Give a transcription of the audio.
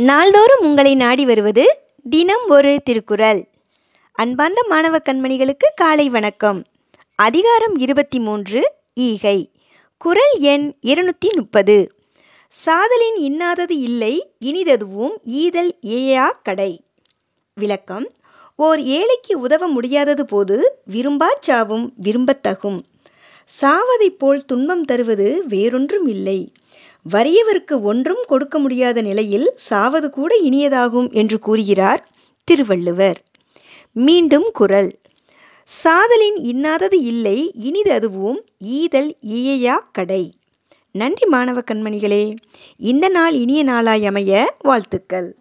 நாள்தோறும் உங்களை நாடி வருவது தினம் ஒரு திருக்குறள். அன்பார்ந்த மாணவ கண்மணிகளுக்கு காலை வணக்கம். அதிகாரம் இருபத்தி மூன்று ஈகை. குறள் எண் இருநூற்றி முப்பது சாதலின் இன்னாதது இல்லை இனிததுவும் ஈதல் ஏயா கடை. விளக்கம் ஓர் ஏழைக்கு உதவ முடியாதது போது விரும்பாச் சாவும் விரும்பத்தகும். சாவதைப் போல் துன்பம் தருவது வேறொன்றும் இல்லை. வறியவருக்கு ஒன்றும் கொடுக்க முடியாத நிலையில் சாவது கூட இனியதாகும் என்று கூறுகிறார் திருவள்ளுவர். மீண்டும் குரல். சாதலின் இன்னாதது இல்லை இனிது அதுவும் ஈதல் ஈயையா கடை. நன்றி மாணவ கண்மணிகளே இந்த நாள் இனிய நாளாய் அமைய வாழ்த்துக்கள்.